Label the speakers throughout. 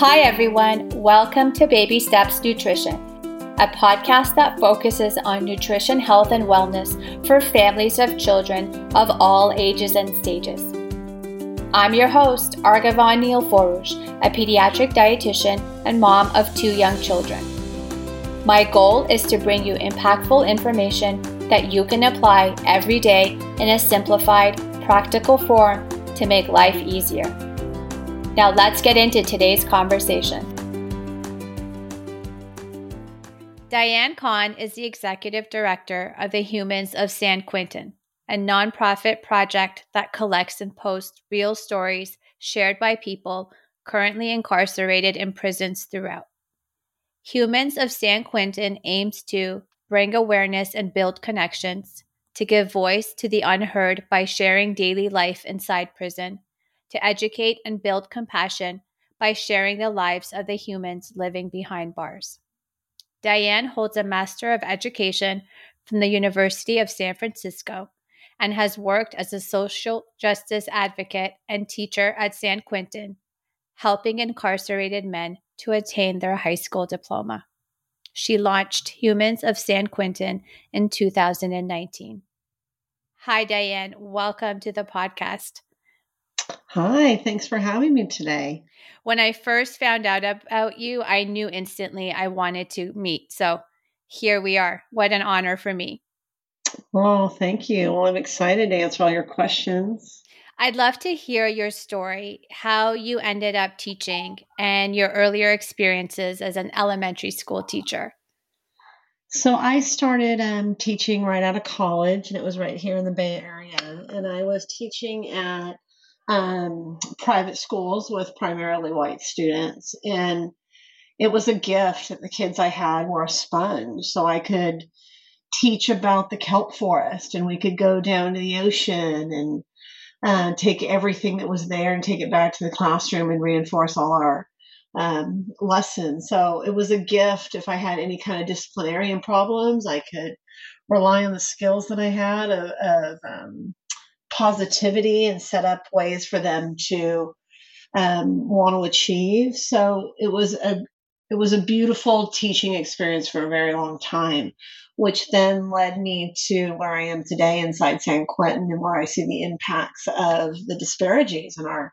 Speaker 1: Hi, everyone. Welcome to Baby Steps Nutrition, a podcast that focuses on nutrition, health, and wellness for families of children of all ages and stages. I'm your host, Argavan Neil Forush, a pediatric dietitian and mom of two young children. My goal is to bring you impactful information that you can apply every day in a simplified, practical form to make life easier. Now, let's get into today's conversation. Diane Kahn is the executive director of the Humans of San Quentin, a nonprofit project that collects and posts real stories shared by people currently incarcerated in prisons throughout. Humans of San Quentin aims to bring awareness and build connections, to give voice to the unheard by sharing daily life inside prison, to educate and build compassion by sharing the lives of the humans living behind bars. Diane holds a Master of Education from the University of San Francisco and has worked as a social justice advocate and teacher at San Quentin, helping incarcerated men to attain their high school diploma. She launched Humans of San Quentin in 2019. Hi, Diane. Welcome to the podcast.
Speaker 2: Hi, thanks for having me today.
Speaker 1: When I first found out about you, I knew instantly I wanted to meet. So here we are. What an honor for me.
Speaker 2: Well, thank you. Well, I'm excited to answer all your questions.
Speaker 1: I'd love to hear your story, how you ended up teaching, and your earlier experiences as an elementary school teacher.
Speaker 2: So, I started um, teaching right out of college, and it was right here in the Bay Area. And I was teaching at um, private schools with primarily white students. And it was a gift that the kids I had were a sponge. So I could teach about the kelp forest and we could go down to the ocean and uh, take everything that was there and take it back to the classroom and reinforce all our um, lessons. So it was a gift. If I had any kind of disciplinarian problems, I could rely on the skills that I had of, of um, positivity and set up ways for them to um, want to achieve. So it was a it was a beautiful teaching experience for a very long time, which then led me to where I am today inside San Quentin and where I see the impacts of the disparities in our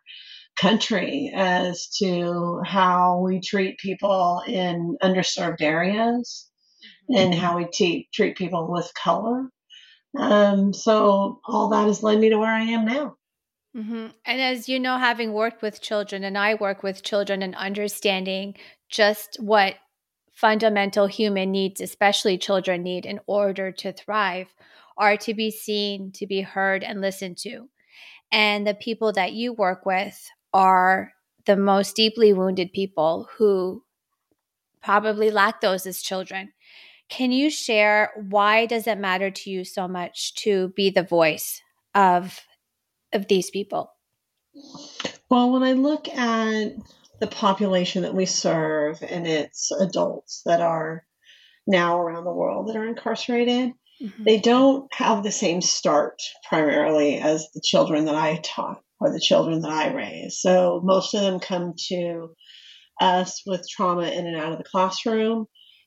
Speaker 2: country as to how we treat people in underserved areas mm-hmm. and how we te- treat people with color um, so all that has led me to where I am now.
Speaker 1: Mm-hmm. And as you know, having worked with children, and I work with children and understanding just what fundamental human needs, especially children, need in order to thrive, are to be seen, to be heard, and listened to. And the people that you work with are the most deeply wounded people who probably lack those as children. Can you share why does it matter to you so much to be the voice of of these people?
Speaker 2: Well, when I look at the population that we serve and it's adults that are now around the world that are incarcerated, mm-hmm. they don't have the same start primarily as the children that I taught or the children that I raised. So most of them come to us with trauma in and out of the classroom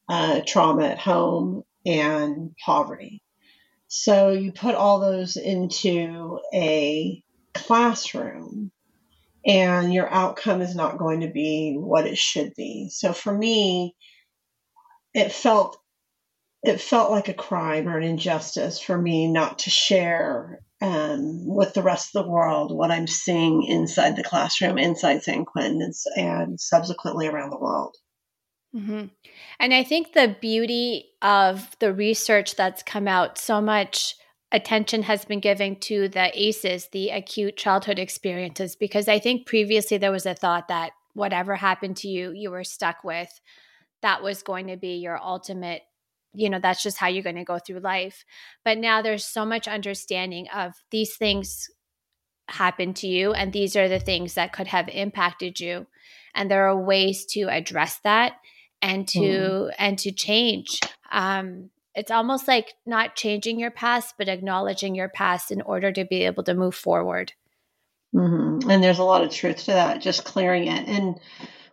Speaker 2: uh, trauma at home, and poverty. So you put all those into a classroom, and your outcome is not going to be what it should be. So for me, it felt it felt like a crime or an injustice for me not to share um, with the rest of the world what I'm seeing inside the classroom, inside San Quentin, and subsequently around the world.
Speaker 1: Mm-hmm. And I think the beauty of the research that's come out, so much attention has been given to the ACEs, the acute childhood experiences, because I think previously there was a thought that whatever happened to you, you were stuck with. That was going to be your ultimate, you know, that's just how you're going to go through life. But now there's so much understanding of these things happen to you, and these are the things that could have impacted you. And there are ways to address that and to mm. and to change um, it's almost like not changing your past but acknowledging your past in order to be able to move forward
Speaker 2: mm-hmm. and there's a lot of truth to that just clearing it and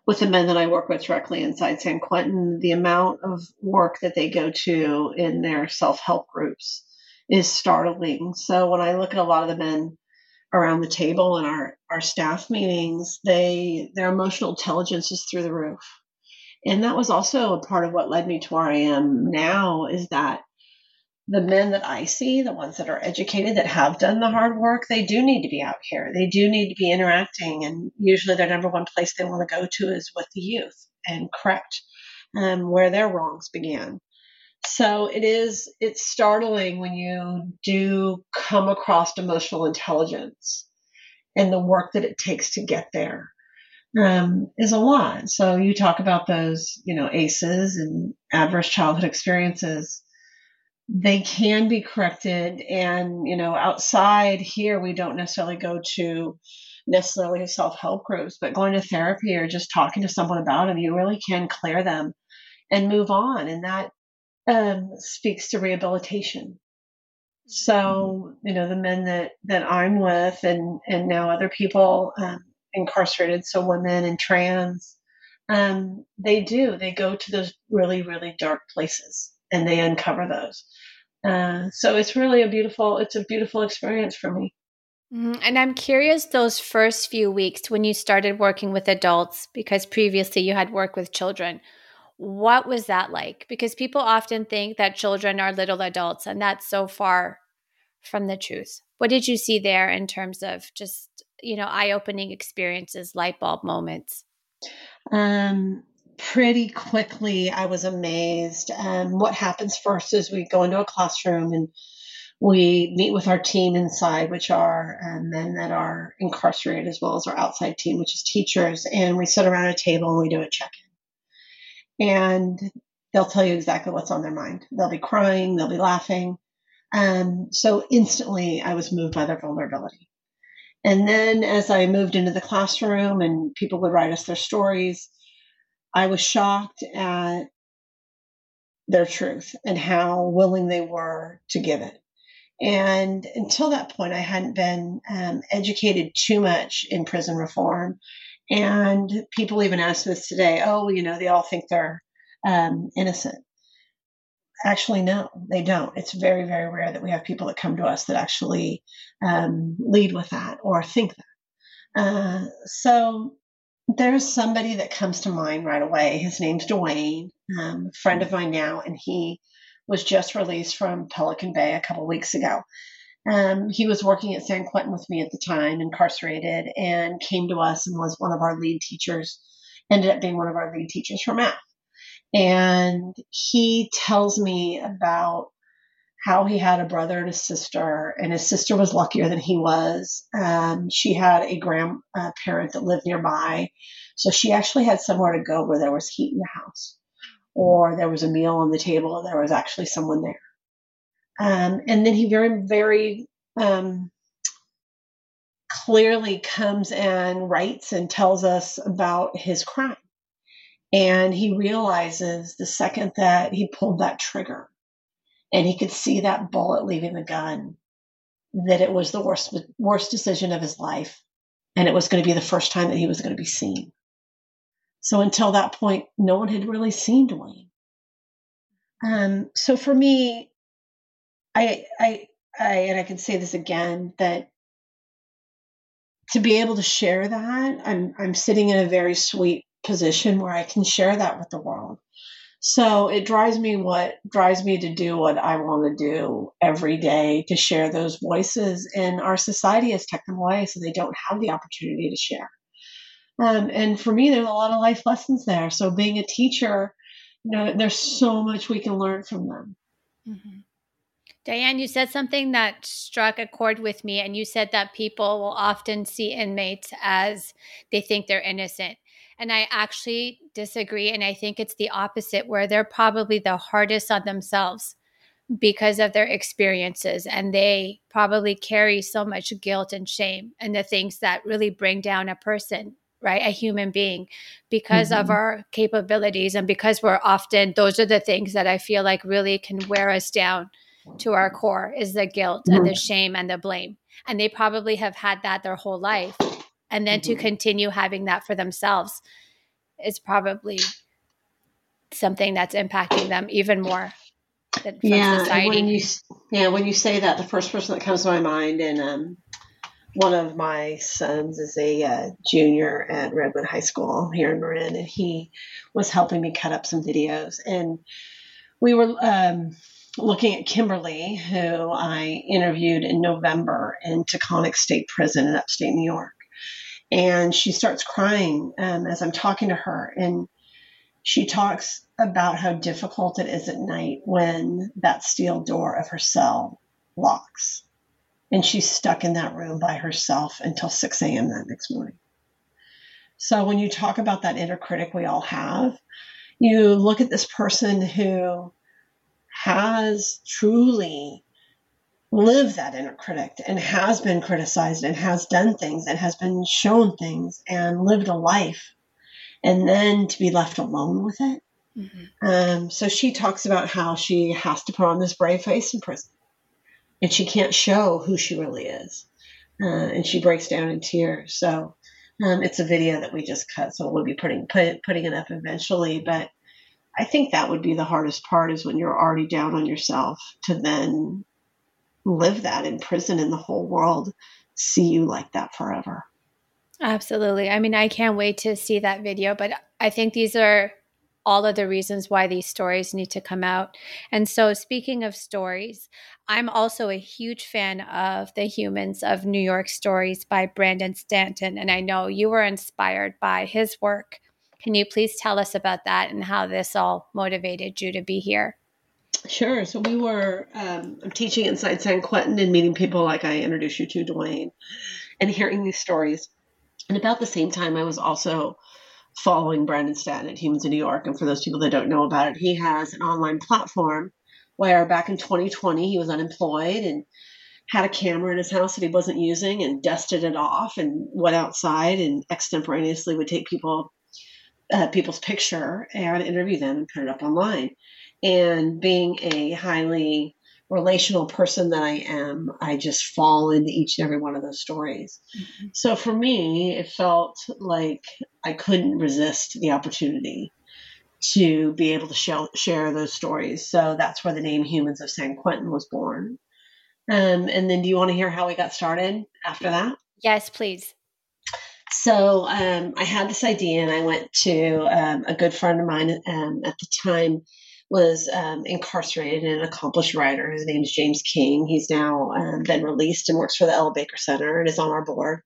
Speaker 2: with the men that I work with directly inside San Quentin, the amount of work that they go to in their self help groups is startling. So when I look at a lot of the men around the table in our, our staff meetings, they their emotional intelligence is through the roof. And that was also a part of what led me to where I am now is that the men that I see, the ones that are educated, that have done the hard work, they do need to be out here. They do need to be interacting. And usually their number one place they want to go to is with the youth and correct um, where their wrongs began. So it is, it's startling when you do come across emotional intelligence and the work that it takes to get there um, is a lot. So you talk about those, you know, ACEs and adverse childhood experiences. They can be corrected and you know outside here we don't necessarily go to necessarily self-help groups but going to therapy or just talking to someone about them you really can clear them and move on and that um, speaks to rehabilitation. So you know the men that that i'm with and and now other people um, incarcerated so women and trans um, they do they go to those really really dark places and they uncover those. Uh, so it's really a beautiful, it's a beautiful experience for me.
Speaker 1: Mm-hmm. And I'm curious those first few weeks when you started working with adults, because previously you had worked with children. What was that like? Because people often think that children are little adults, and that's so far from the truth. What did you see there in terms of just, you know, eye opening experiences, light bulb moments?
Speaker 2: Um, pretty quickly I was amazed. Um, what happens first is we go into a classroom and we meet with our team inside, which are um, men that are incarcerated, as well as our outside team, which is teachers, and we sit around a table and we do a check in. And they'll tell you exactly what's on their mind. They'll be crying, they'll be laughing. Um, so instantly I was moved by their vulnerability. And then as I moved into the classroom and people would write us their stories, I was shocked at their truth and how willing they were to give it. And until that point, I hadn't been um, educated too much in prison reform. And people even ask this today oh, you know, they all think they're um, innocent. Actually, no, they don't. It's very, very rare that we have people that come to us that actually um, lead with that or think that. Uh, so there's somebody that comes to mind right away. His name's Dwayne, um, a friend of mine now, and he was just released from Pelican Bay a couple weeks ago. Um, he was working at San Quentin with me at the time, incarcerated, and came to us and was one of our lead teachers, ended up being one of our lead teachers for math. And he tells me about how he had a brother and a sister, and his sister was luckier than he was. Um, she had a grandparent that lived nearby, so she actually had somewhere to go where there was heat in the house, or there was a meal on the table, and there was actually someone there. Um, and then he very, very um, clearly comes and writes and tells us about his crime. And he realizes the second that he pulled that trigger and he could see that bullet leaving the gun, that it was the worst, worst decision of his life. And it was going to be the first time that he was going to be seen. So until that point, no one had really seen Dwayne. Um, so for me, I, I, I, and I can say this again that to be able to share that, I'm, I'm sitting in a very sweet position where I can share that with the world. So it drives me what drives me to do what I want to do every day to share those voices. And our society has taken them away, so they don't have the opportunity to share. Um, and for me, there's a lot of life lessons there. So being a teacher, you know, there's so much we can learn from them.
Speaker 1: Mm-hmm. Diane, you said something that struck a chord with me, and you said that people will often see inmates as they think they're innocent. And I actually disagree. And I think it's the opposite, where they're probably the hardest on themselves because of their experiences. And they probably carry so much guilt and shame and the things that really bring down a person, right? A human being because mm-hmm. of our capabilities. And because we're often, those are the things that I feel like really can wear us down to our core is the guilt mm-hmm. and the shame and the blame. And they probably have had that their whole life and then mm-hmm. to continue having that for themselves is probably something that's impacting them even more than
Speaker 2: yeah,
Speaker 1: society.
Speaker 2: When you, yeah, when you say that, the first person that comes to my mind, and um, one of my sons is a uh, junior at Redwood High School here in Marin, and he was helping me cut up some videos. And we were um, looking at Kimberly, who I interviewed in November in Taconic State Prison in upstate New York. And she starts crying um, as I'm talking to her. And she talks about how difficult it is at night when that steel door of her cell locks. And she's stuck in that room by herself until 6 a.m. that next morning. So when you talk about that inner critic we all have, you look at this person who has truly lived that inner critic and has been criticized and has done things and has been shown things and lived a life and then to be left alone with it. Mm-hmm. Um, so she talks about how she has to put on this brave face in prison and she can't show who she really is. Uh, and she breaks down in tears. So um, it's a video that we just cut, so we'll be putting put, putting it up eventually. But I think that would be the hardest part is when you're already down on yourself to then live that in prison and the whole world see you like that forever.
Speaker 1: Absolutely. I mean, I can't wait to see that video, but I think these are all of the reasons why these stories need to come out. And so, speaking of stories, I'm also a huge fan of The Humans of New York Stories by Brandon Stanton. And I know you were inspired by his work. Can you please tell us about that and how this all motivated you to be here?
Speaker 2: Sure. So we were um, teaching inside San Quentin and meeting people like I introduced you to, Dwayne, and hearing these stories. And about the same time, I was also following Brandon Stanton at Humans in New York. And for those people that don't know about it, he has an online platform where back in 2020 he was unemployed and had a camera in his house that he wasn't using and dusted it off and went outside and extemporaneously would take people uh, people's picture and interview them and put it up online. And being a highly relational person that I am, I just fall into each and every one of those stories. Mm-hmm. So for me, it felt like I couldn't resist the opportunity to be able to show, share those stories. So that's where the name Humans of San Quentin was born. Um, and then do you want to hear how we got started after that?
Speaker 1: Yes, please.
Speaker 2: So um, I had this idea, and I went to um, a good friend of mine um, at the time was um, incarcerated and an accomplished writer. His name is James King. He's now um, been released and works for the Ella Baker Center and is on our board.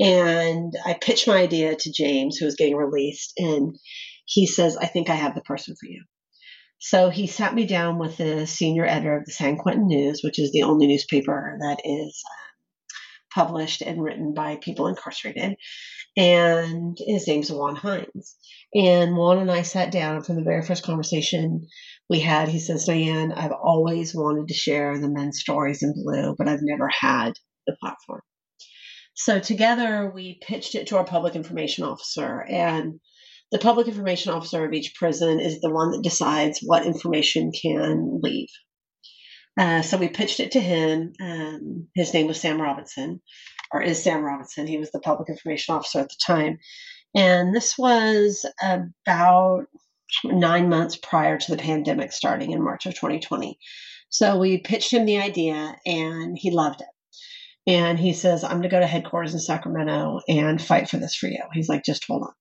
Speaker 2: And I pitched my idea to James, who was getting released, and he says, I think I have the person for you. So he sat me down with the senior editor of the San Quentin News, which is the only newspaper that is um, published and written by people incarcerated. And his name's Juan Haines. And Juan and I sat down from the very first conversation we had. He says, Diane, I've always wanted to share the men's stories in blue, but I've never had the platform. So together we pitched it to our public information officer and the public information officer of each prison is the one that decides what information can leave. Uh, so we pitched it to him. Um, his name was Sam Robinson, or is Sam Robinson. He was the public information officer at the time. And this was about nine months prior to the pandemic starting in March of 2020. So we pitched him the idea and he loved it. And he says, I'm going to go to headquarters in Sacramento and fight for this for you. He's like, just hold on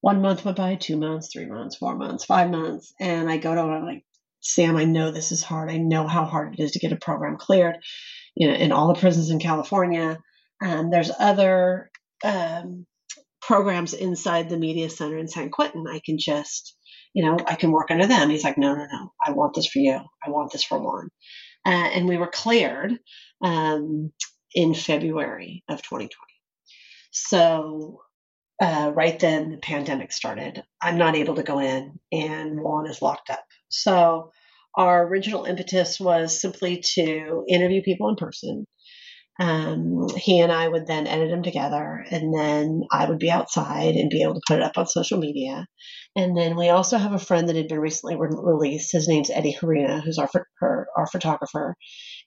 Speaker 2: one month went by, two months, three months, four months, five months. And I go to him, I'm like, Sam, I know this is hard. I know how hard it is to get a program cleared, you know, in all the prisons in California. And there's other um, programs inside the media center in San Quentin. I can just, you know, I can work under them. He's like, no, no, no. I want this for you. I want this for Juan. Uh, and we were cleared um, in February of 2020. So uh, right then the pandemic started. I'm not able to go in, and Juan is locked up. So our original impetus was simply to interview people in person. Um, he and I would then edit them together, and then I would be outside and be able to put it up on social media. And then we also have a friend that had been recently re- released. His name's Eddie Herena, who's our, our, our photographer,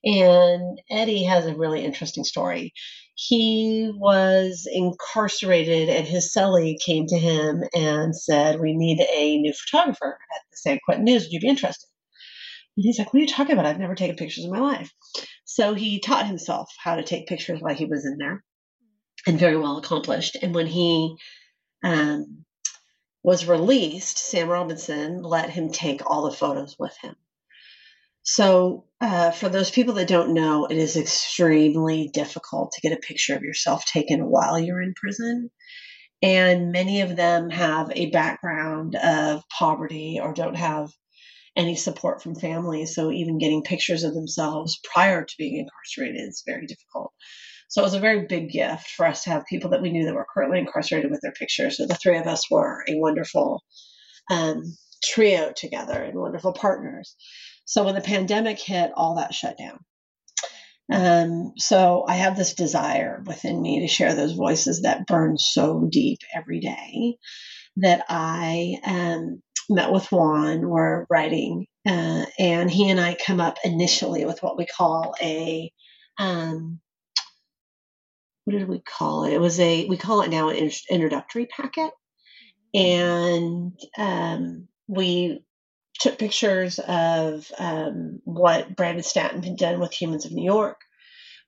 Speaker 2: And Eddie has a really interesting story. He was incarcerated, and his cellie came to him and said, We need a new photographer at the San Quentin News. Would you be interested? And he's like, What are you talking about? I've never taken pictures in my life. So he taught himself how to take pictures while he was in there and very well accomplished. And when he um, was released, Sam Robinson let him take all the photos with him. So, uh, for those people that don't know, it is extremely difficult to get a picture of yourself taken while you're in prison. And many of them have a background of poverty or don't have any support from family. So, even getting pictures of themselves prior to being incarcerated is very difficult. So, it was a very big gift for us to have people that we knew that were currently incarcerated with their pictures. So, the three of us were a wonderful um, trio together and wonderful partners. So when the pandemic hit, all that shut down. Um, so I have this desire within me to share those voices that burn so deep every day that I um, met with Juan. We're writing, uh, and he and I come up initially with what we call a um, what did we call it? It was a we call it now an introductory packet, and um, we took pictures of um, what Brandon Stanton had done with Humans of New York.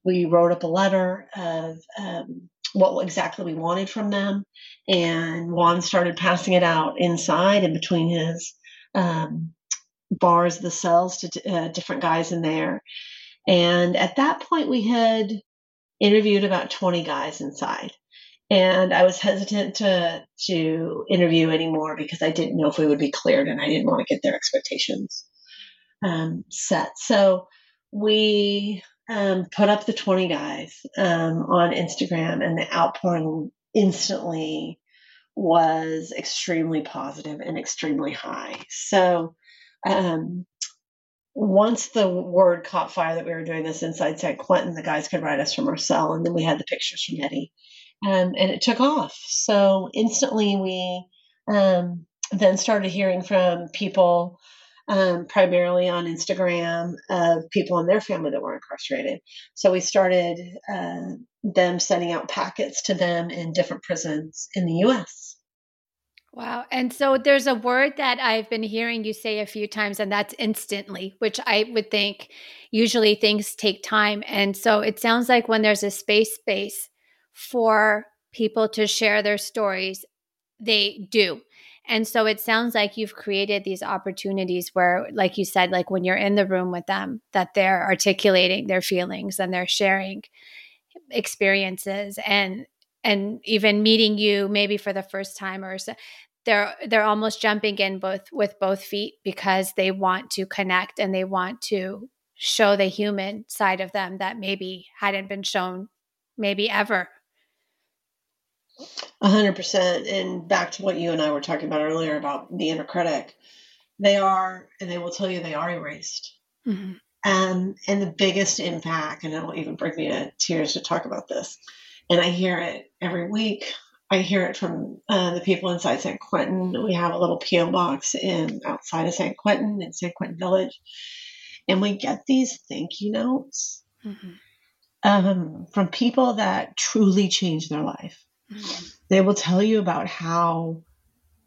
Speaker 2: We wrote up a letter of um, what exactly we wanted from them, and Juan started passing it out inside and between his um, bars, the cells to uh, different guys in there. And at that point, we had interviewed about 20 guys inside and I was hesitant to to interview anymore because I didn't know if we would be cleared, and I didn't want to get their expectations um, set. So we um, put up the 20 guys um, on Instagram, and the outpouring instantly was extremely positive and extremely high. So um, once the word caught fire that we were doing this inside San Quentin, the guys could write us from our cell, and then we had the pictures from Eddie um, and it took off. So instantly, we um, then started hearing from people, um, primarily on Instagram, of people in their family that were incarcerated. So we started uh, them sending out packets to them in different prisons in the U.S.
Speaker 1: Wow. And so there's a word that I've been hearing you say a few times, and that's instantly, which I would think usually things take time. And so it sounds like when there's a space space for people to share their stories, they do. And so it sounds like you've created these opportunities where, like you said, like when you're in the room with them, that they're articulating their feelings and they're sharing experiences and and even meeting you maybe for the first time or so they're they're almost jumping in both with both feet because they want to connect and they want to show the human side of them that maybe hadn't been shown maybe ever
Speaker 2: hundred percent. And back to what you and I were talking about earlier about the inner critic, they are, and they will tell you they are erased. Mm-hmm. Um, and the biggest impact, and it'll even bring me to tears to talk about this. And I hear it every week. I hear it from uh, the people inside San Quentin. We have a little PO box in outside of San Quentin in San Quentin Village, and we get these thank you notes mm-hmm. um, from people that truly change their life. They will tell you about how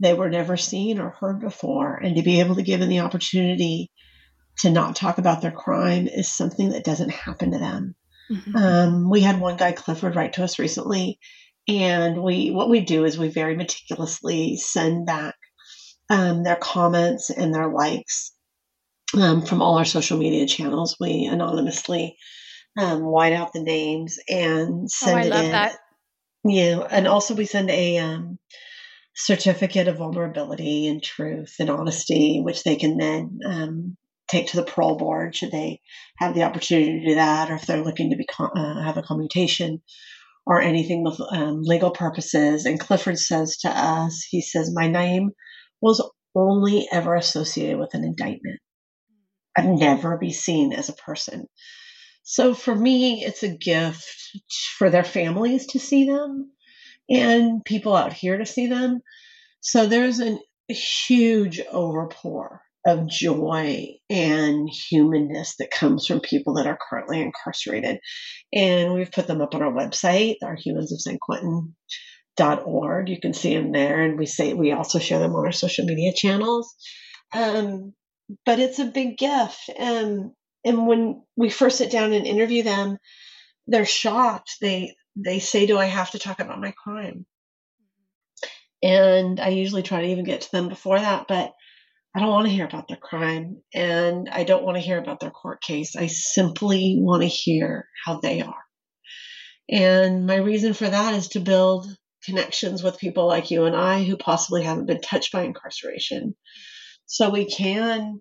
Speaker 2: they were never seen or heard before. And to be able to give them the opportunity to not talk about their crime is something that doesn't happen to them. Mm-hmm. Um, we had one guy, Clifford, write to us recently. And we, what we do is we very meticulously send back um, their comments and their likes um, from all our social media channels. We anonymously um, white out the names and send oh, I it love in. That. Yeah, and also we send a um, certificate of vulnerability and truth and honesty, which they can then um, take to the parole board should they have the opportunity to do that, or if they're looking to uh, have a commutation or anything with um, legal purposes. And Clifford says to us, he says, "My name was only ever associated with an indictment. I'd never be seen as a person." So for me, it's a gift for their families to see them and people out here to see them. So there's an, a huge overpour of joy and humanness that comes from people that are currently incarcerated. And we've put them up on our website, our humans of Quentin org. You can see them there, and we say we also share them on our social media channels. Um, but it's a big gift, and and when we first sit down and interview them, they're shocked. They they say, "Do I have to talk about my crime?" And I usually try to even get to them before that, but I don't want to hear about their crime and I don't want to hear about their court case. I simply want to hear how they are. And my reason for that is to build connections with people like you and I who possibly haven't been touched by incarceration. So we can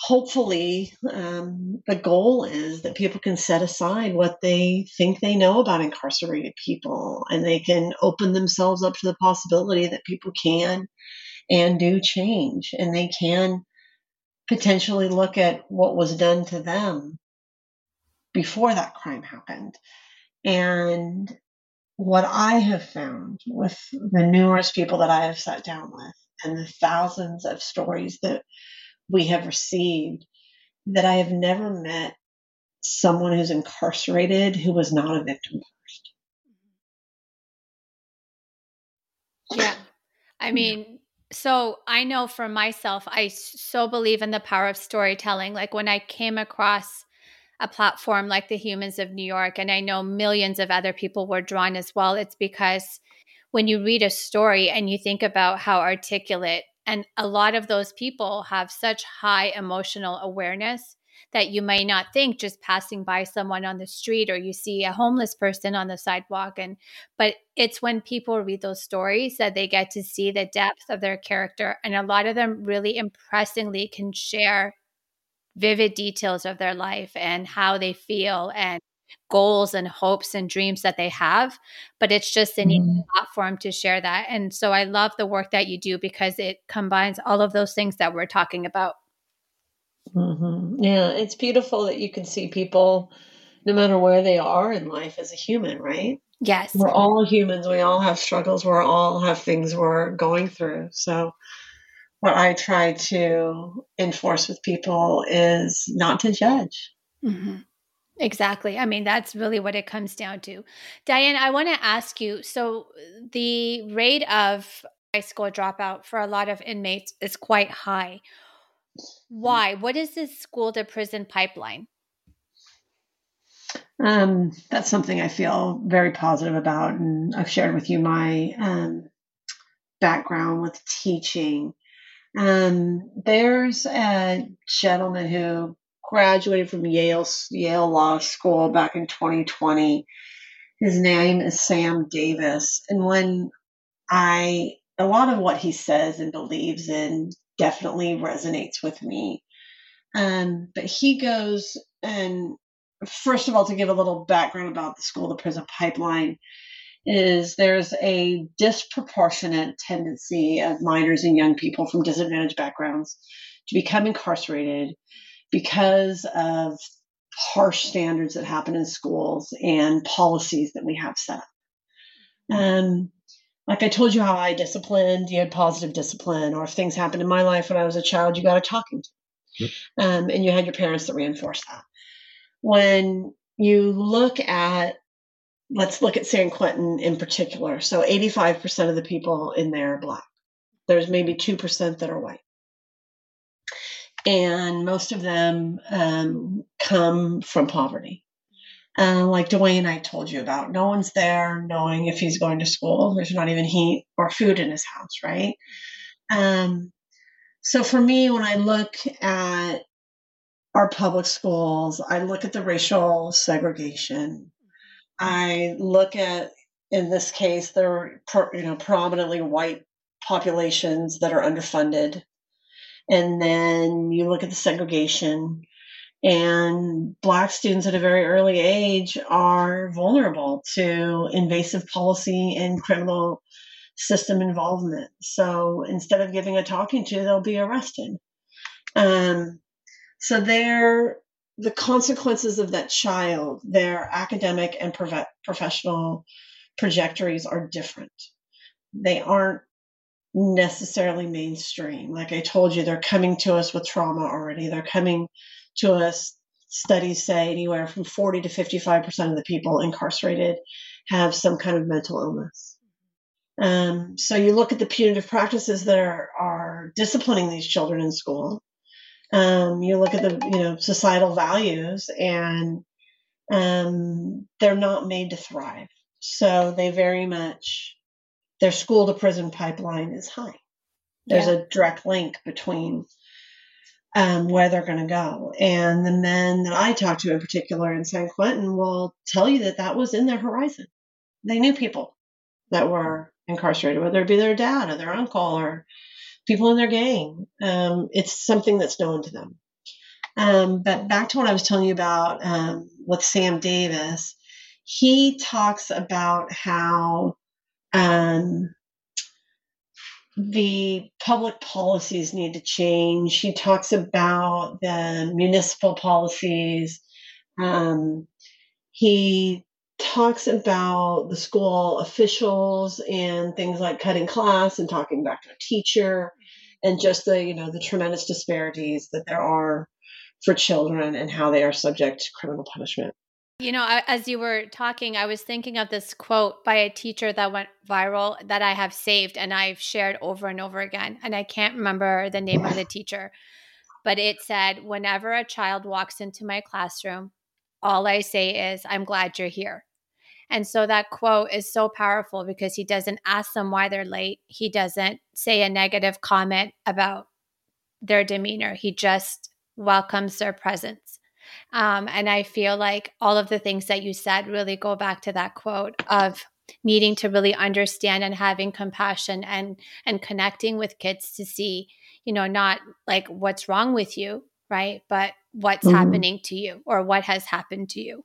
Speaker 2: hopefully, um, the goal is that people can set aside what they think they know about incarcerated people and they can open themselves up to the possibility that people can and do change and they can potentially look at what was done to them before that crime happened. And what I have found with the numerous people that I have sat down with and the thousands of stories that we have received, that I have never met someone who's incarcerated who was not a victim first.
Speaker 1: Yeah. I mean, so I know for myself, I so believe in the power of storytelling. Like when I came across a platform like the Humans of New York, and I know millions of other people were drawn as well, it's because when you read a story and you think about how articulate, and a lot of those people have such high emotional awareness that you may not think just passing by someone on the street or you see a homeless person on the sidewalk. And but it's when people read those stories that they get to see the depth of their character. And a lot of them really impressingly can share vivid details of their life and how they feel and goals and hopes and dreams that they have but it's just an mm. platform to share that and so i love the work that you do because it combines all of those things that we're talking about
Speaker 2: mm-hmm. yeah it's beautiful that you can see people no matter where they are in life as a human right
Speaker 1: yes
Speaker 2: we're all humans we all have struggles we all have things we're going through so what I try to enforce with people is not to judge.
Speaker 1: Mm-hmm. Exactly. I mean, that's really what it comes down to. Diane, I want to ask you so, the rate of high school dropout for a lot of inmates is quite high. Why? What is this school to prison pipeline?
Speaker 2: Um, that's something I feel very positive about. And I've shared with you my um, background with teaching um, there's a gentleman who graduated from Yale Yale Law School back in 2020. His name is Sam Davis, and when I a lot of what he says and believes in definitely resonates with me. Um, but he goes and first of all, to give a little background about the school the prison pipeline, is there's a disproportionate tendency of minors and young people from disadvantaged backgrounds to become incarcerated because of harsh standards that happen in schools and policies that we have set up. Um, like I told you how I disciplined, you had positive discipline, or if things happened in my life when I was a child, you got a talking to. Yep. Um, and you had your parents that reinforced that. When you look at let's look at San Quentin in particular. So 85% of the people in there are black. There's maybe 2% that are white. And most of them um, come from poverty. Uh, like Dwayne, I told you about, no one's there knowing if he's going to school. There's not even heat or food in his house, right? Um, so for me, when I look at our public schools, I look at the racial segregation I look at, in this case, there are you know prominently white populations that are underfunded, and then you look at the segregation, and black students at a very early age are vulnerable to invasive policy and criminal system involvement. So instead of giving a talking to, they'll be arrested. Um, so they're the consequences of that child, their academic and prof- professional trajectories are different. They aren't necessarily mainstream. Like I told you, they're coming to us with trauma already. They're coming to us, studies say anywhere from 40 to 55% of the people incarcerated have some kind of mental illness. Um, so you look at the punitive practices that are, are disciplining these children in school. Um, you look at the you know societal values, and um, they're not made to thrive. So they very much their school to prison pipeline is high. There's yeah. a direct link between um, where they're going to go. And the men that I talked to in particular in San Quentin will tell you that that was in their horizon. They knew people that were incarcerated, whether it be their dad or their uncle or people in their gang. Um, it's something that's known to them. Um, but back to what I was telling you about um, with Sam Davis, he talks about how um, the public policies need to change. He talks about the municipal policies. Um, he talks about the school officials and things like cutting class and talking back to a teacher and just the you know the tremendous disparities that there are for children and how they are subject to criminal punishment
Speaker 1: you know as you were talking i was thinking of this quote by a teacher that went viral that i have saved and i've shared over and over again and i can't remember the name of the teacher but it said whenever a child walks into my classroom all i say is i'm glad you're here and so that quote is so powerful because he doesn't ask them why they're late. He doesn't say a negative comment about their demeanor. He just welcomes their presence. Um, and I feel like all of the things that you said really go back to that quote of needing to really understand and having compassion and and connecting with kids to see, you know, not like what's wrong with you, right? But what's mm-hmm. happening to you or what has happened to you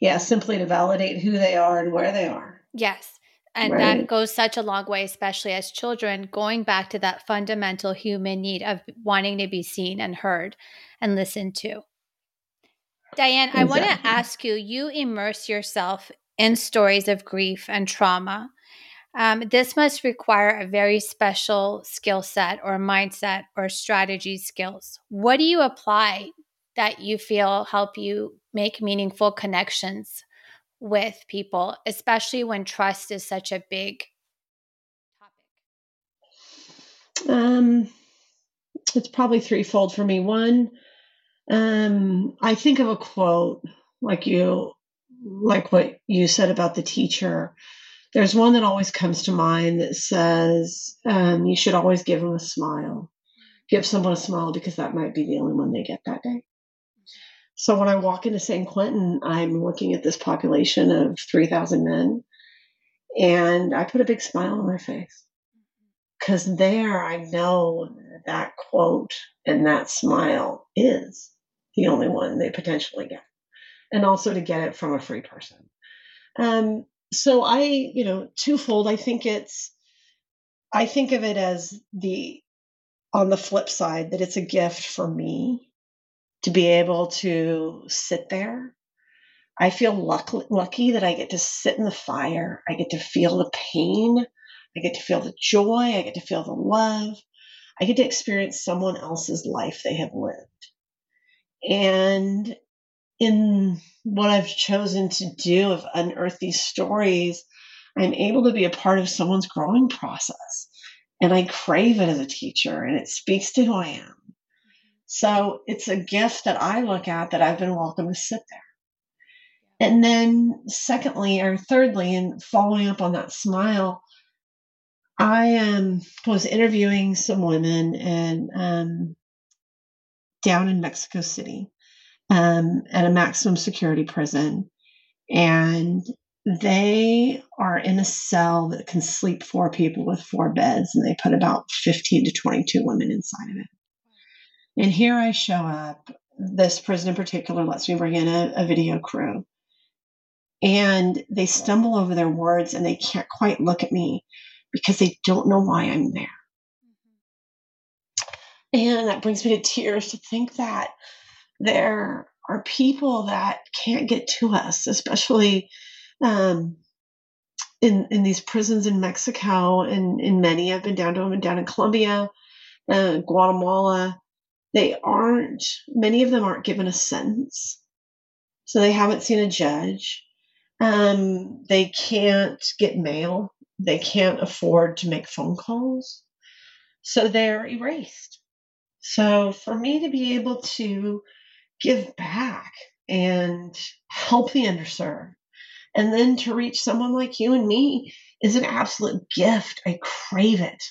Speaker 2: yeah, simply to validate who they are and where they are.
Speaker 1: Yes. And right. that goes such a long way, especially as children, going back to that fundamental human need of wanting to be seen and heard and listened to. Diane, exactly. I want to ask you you immerse yourself in stories of grief and trauma. Um, this must require a very special skill set or mindset or strategy skills. What do you apply that you feel help you make meaningful connections with people, especially when trust is such a big
Speaker 2: topic? Um, it's probably threefold for me. One, um, I think of a quote like you, like what you said about the teacher. There's one that always comes to mind that says, um, you should always give them a smile. Give someone a smile because that might be the only one they get that day. So when I walk into San Quentin, I'm looking at this population of 3,000 men, and I put a big smile on their face. Because there I know that quote and that smile is the only one they potentially get. And also to get it from a free person. Um, so I, you know, twofold. I think it's, I think of it as the, on the flip side, that it's a gift for me to be able to sit there. I feel luck- lucky that I get to sit in the fire. I get to feel the pain. I get to feel the joy. I get to feel the love. I get to experience someone else's life they have lived. And in what I've chosen to do of unearth these stories, I'm able to be a part of someone's growing process. And I crave it as a teacher, and it speaks to who I am. So it's a gift that I look at that I've been welcome to sit there. And then, secondly, or thirdly, and following up on that smile, I um, was interviewing some women and um, down in Mexico City um, at a maximum security prison, and they are in a cell that can sleep four people with four beds, and they put about 15 to 22 women inside of it. And here I show up. This prison in particular lets me bring in a, a video crew. And they stumble over their words and they can't quite look at me because they don't know why I'm there. And that brings me to tears to think that there are people that can't get to us, especially um, in in these prisons in Mexico, and in many I've been down to them and down in Colombia, uh, Guatemala. They aren't. Many of them aren't given a sentence, so they haven't seen a judge. Um, they can't get mail. They can't afford to make phone calls, so they're erased. So for me to be able to give back and help the underserved and then to reach someone like you and me is an absolute gift. I crave it.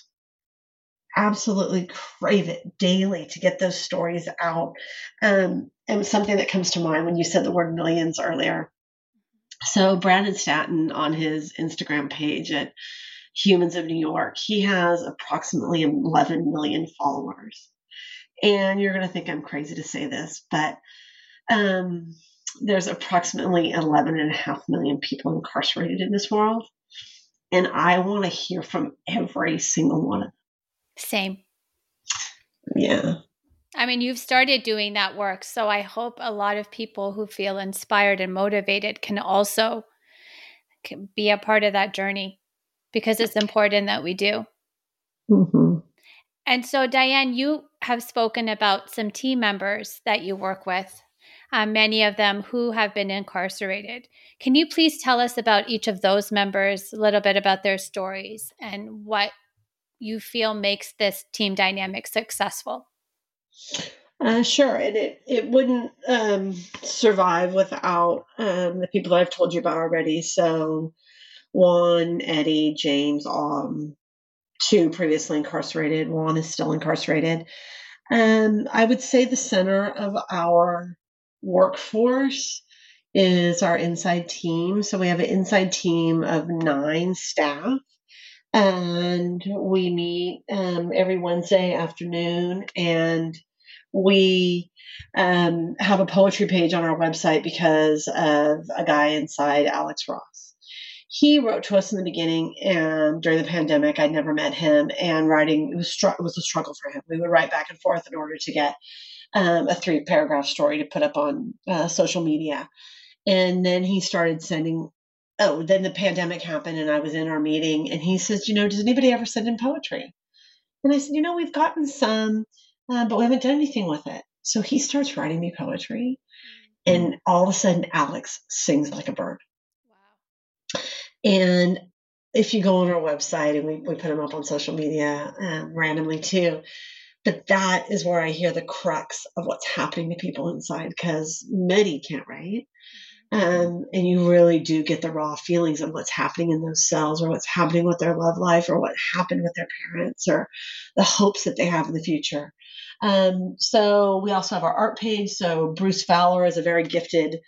Speaker 2: Absolutely crave it daily to get those stories out. Um, and something that comes to mind when you said the word millions earlier. So, Brandon Stanton on his Instagram page at Humans of New York, he has approximately 11 million followers. And you're going to think I'm crazy to say this, but um, there's approximately 11 and a half million people incarcerated in this world. And I want to hear from every single one of them.
Speaker 1: Same.
Speaker 2: Yeah.
Speaker 1: I mean, you've started doing that work. So I hope a lot of people who feel inspired and motivated can also be a part of that journey because it's important that we do. Mm-hmm. And so, Diane, you have spoken about some team members that you work with uh, many of them who have been incarcerated. Can you please tell us about each of those members, a little bit about their stories, and what you feel makes this team dynamic successful?
Speaker 2: Uh, sure, and it it wouldn't um, survive without um, the people I've told you about already. So, Juan, Eddie, James, um, two previously incarcerated. one is still incarcerated. And I would say the center of our workforce is our inside team. So we have an inside team of nine staff, and we meet um, every Wednesday afternoon, and we um, have a poetry page on our website because of a guy inside, Alex Ross. He wrote to us in the beginning, and during the pandemic, I'd never met him, and writing it was str- it was a struggle for him. We would write back and forth in order to get um, a three paragraph story to put up on uh, social media. And then he started sending, oh, then the pandemic happened and I was in our meeting and he says, you know, does anybody ever send in poetry? And I said, you know, we've gotten some, uh, but we haven't done anything with it. So he starts writing me poetry. And all of a sudden, Alex sings like a bird. And if you go on our website and we, we put them up on social media um, randomly too, but that is where I hear the crux of what's happening to people inside because many can't write. Mm-hmm. Um, and you really do get the raw feelings of what's happening in those cells or what's happening with their love life or what happened with their parents or the hopes that they have in the future. Um, so we also have our art page. So Bruce Fowler is a very gifted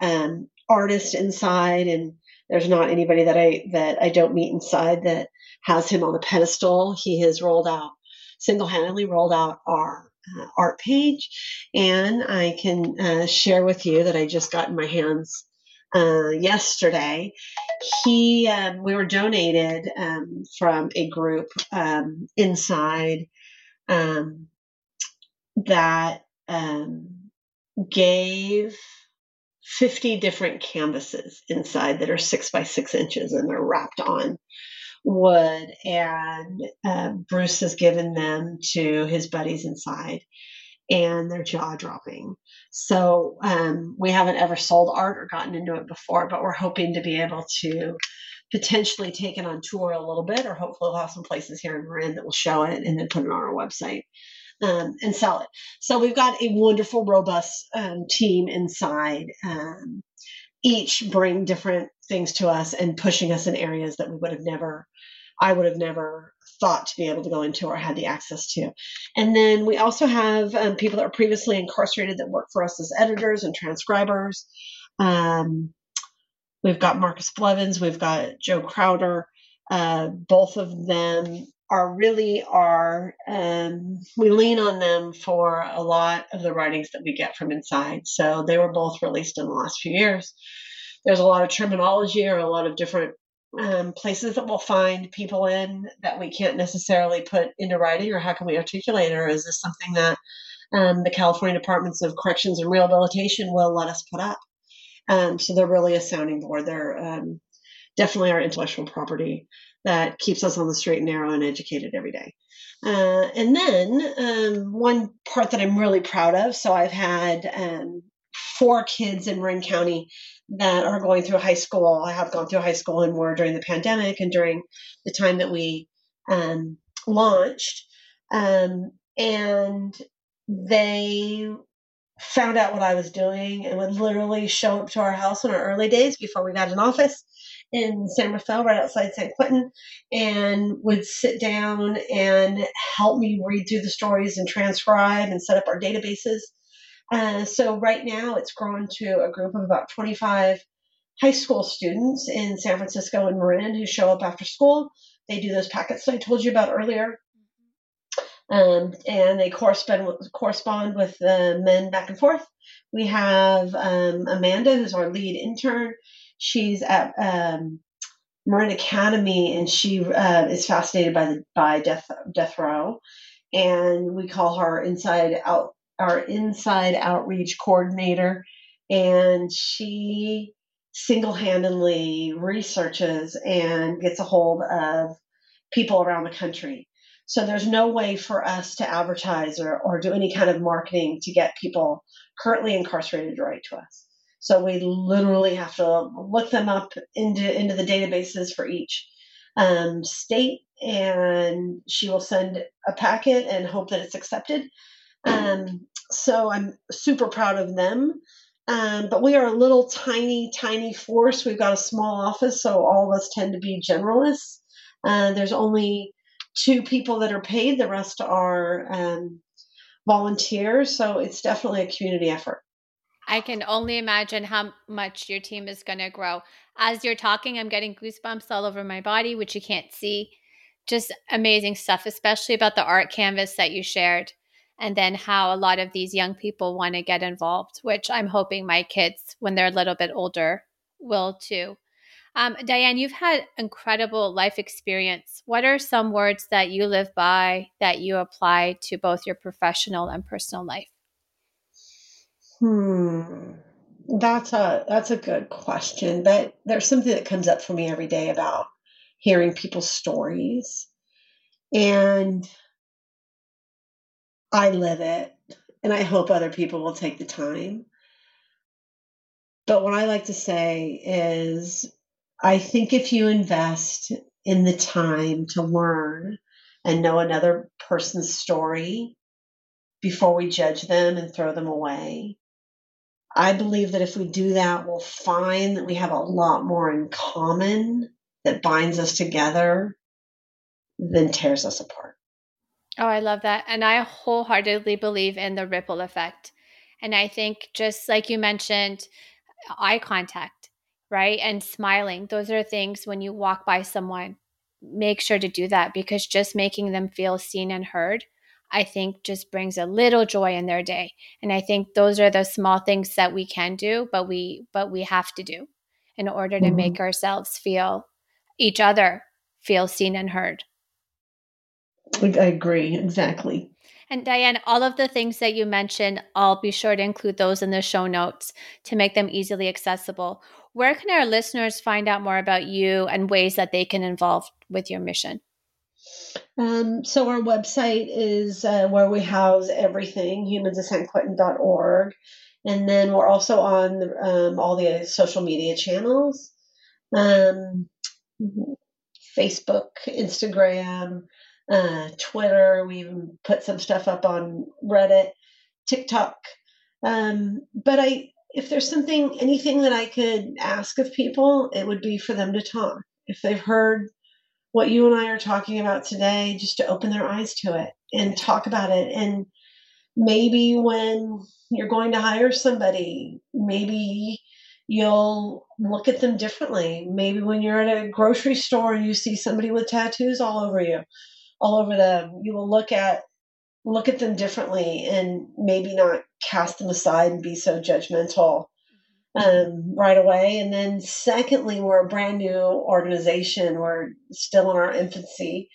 Speaker 2: um, artist inside, and there's not anybody that I that I don't meet inside that has him on a pedestal. He has rolled out single handedly rolled out our uh, art page. And I can uh, share with you that I just got in my hands uh, yesterday. He, um, we were donated um, from a group um, inside um, that um, gave 50 different canvases inside that are six by six inches and they're wrapped on wood, and uh, Bruce has given them to his buddies inside, and they're jaw dropping. So um, we haven't ever sold art or gotten into it before, but we're hoping to be able to potentially take it on tour a little bit, or hopefully we'll have some places here in Marin that will show it and then put it on our website. Um, and sell it. So we've got a wonderful, robust um, team inside. Um, each bring different things to us and pushing us in areas that we would have never I would have never thought to be able to go into or had the access to. And then we also have um, people that were previously incarcerated that work for us as editors and transcribers. Um, we've got Marcus Blevins, we've got Joe Crowder. Uh, both of them are really are um, we lean on them for a lot of the writings that we get from inside. So they were both released in the last few years. There's a lot of terminology or a lot of different um, places that we'll find people in that we can't necessarily put into writing, or how can we articulate, or is this something that um, the California Departments of Corrections and Rehabilitation will let us put up? Um, so they're really a sounding board. They're um, definitely our intellectual property that keeps us on the straight and narrow and educated every day. Uh, and then um, one part that I'm really proud of. So I've had um, four kids in Marin County that are going through high school. I have gone through high school and more during the pandemic and during the time that we um, launched. Um, and they found out what I was doing and would literally show up to our house in our early days before we got an office in San Rafael, right outside San Quentin, and would sit down and help me read through the stories and transcribe and set up our databases. Uh, so right now it's grown to a group of about 25 high school students in San Francisco and Marin who show up after school. They do those packets that I told you about earlier. Um, and they correspond with, correspond with the men back and forth. We have um, Amanda, who's our lead intern. She's at um, Marin Academy, and she uh, is fascinated by the by death death row, and we call her inside out our inside outreach coordinator, and she single-handedly researches and gets a hold of people around the country. So there's no way for us to advertise or, or do any kind of marketing to get people currently incarcerated write to us. So we literally have to look them up into into the databases for each um, state, and she will send a packet and hope that it's accepted. Um, so I'm super proud of them. Um, but we are a little tiny, tiny force. We've got a small office, so all of us tend to be generalists. Uh, there's only two people that are paid, the rest are um, volunteers. So it's definitely a community effort.
Speaker 1: I can only imagine how much your team is going to grow. As you're talking, I'm getting goosebumps all over my body, which you can't see. Just amazing stuff, especially about the art canvas that you shared. And then how a lot of these young people want to get involved, which I'm hoping my kids, when they're a little bit older, will too. Um, Diane, you've had incredible life experience. What are some words that you live by that you apply to both your professional and personal life?
Speaker 2: Hmm. That's a that's a good question. But there's something that comes up for me every day about hearing people's stories. And I live it. And I hope other people will take the time. But what I like to say is I think if you invest in the time to learn and know another person's story before we judge them and throw them away, I believe that if we do that, we'll find that we have a lot more in common that binds us together than tears us apart.
Speaker 1: Oh, I love that. And I wholeheartedly believe in the ripple effect. And I think, just like you mentioned, eye contact right? And smiling. Those are things when you walk by someone, make sure to do that because just making them feel seen and heard, I think just brings a little joy in their day. And I think those are the small things that we can do, but we but we have to do in order to mm-hmm. make ourselves feel each other feel seen and heard.
Speaker 2: I agree, exactly.
Speaker 1: And Diane, all of the things that you mentioned, I'll be sure to include those in the show notes to make them easily accessible. Where can our listeners find out more about you and ways that they can involve with your mission?
Speaker 2: Um, so our website is uh, where we house everything, humansofsanquentin.org. And then we're also on um, all the social media channels, um, Facebook, Instagram, uh, Twitter. We even put some stuff up on Reddit, TikTok. Um, but I, if there's something, anything that I could ask of people, it would be for them to talk. If they've heard what you and I are talking about today, just to open their eyes to it and talk about it. And maybe when you're going to hire somebody, maybe you'll look at them differently. Maybe when you're at a grocery store and you see somebody with tattoos all over you, all over them. You will look at look at them differently and maybe not cast them aside and be so judgmental um, right away. And then, secondly, we're a brand new organization. We're still in our infancy.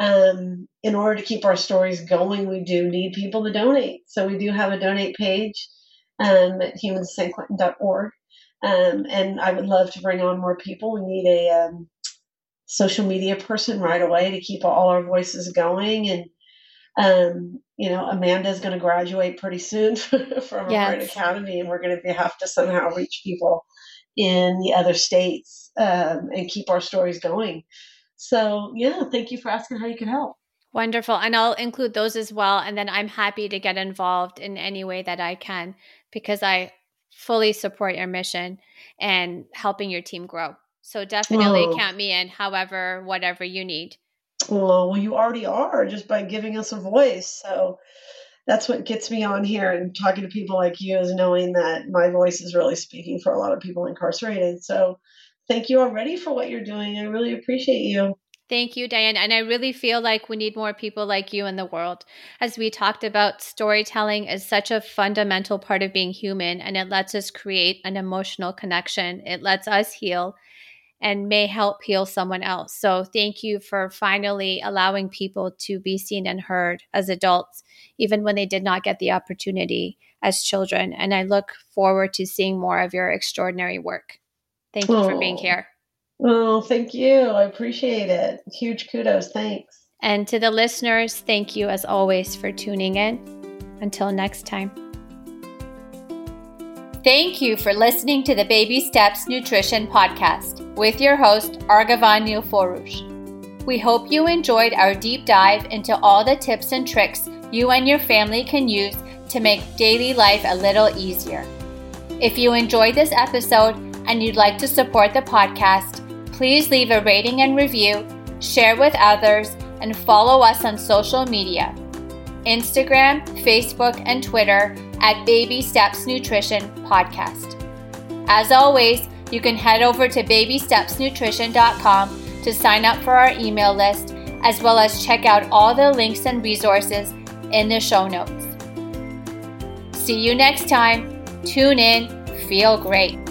Speaker 2: Um, in order to keep our stories going, we do need people to donate. So we do have a donate page um, at humansanquentin.org. Um, and I would love to bring on more people. We need a um, social media person right away to keep all our voices going. And, um, you know, Amanda is going to graduate pretty soon from yes. Academy, and we're going to have to somehow reach people in the other states um, and keep our stories going. So, yeah, thank you for asking how you can help.
Speaker 1: Wonderful. And I'll include those as well. And then I'm happy to get involved in any way that I can because I fully support your mission and helping your team grow. So definitely oh. count me in, however, whatever you need.
Speaker 2: Oh, well, you already are just by giving us a voice. So that's what gets me on here and talking to people like you is knowing that my voice is really speaking for a lot of people incarcerated. So thank you already for what you're doing. I really appreciate you.
Speaker 1: Thank you, Diane. And I really feel like we need more people like you in the world. As we talked about, storytelling is such a fundamental part of being human, and it lets us create an emotional connection. It lets us heal and may help heal someone else. So, thank you for finally allowing people to be seen and heard as adults, even when they did not get the opportunity as children. And I look forward to seeing more of your extraordinary work. Thank you oh. for being here.
Speaker 2: Oh, thank you. I appreciate it. Huge kudos. Thanks.
Speaker 1: And to the listeners, thank you as always for tuning in. Until next time. Thank you for listening to the Baby Steps Nutrition Podcast with your host, Argavan Nilforush. We hope you enjoyed our deep dive into all the tips and tricks you and your family can use to make daily life a little easier. If you enjoyed this episode and you'd like to support the podcast, Please leave a rating and review, share with others, and follow us on social media Instagram, Facebook, and Twitter at Baby Steps Nutrition Podcast. As always, you can head over to babystepsnutrition.com to sign up for our email list, as well as check out all the links and resources in the show notes. See you next time. Tune in, feel great.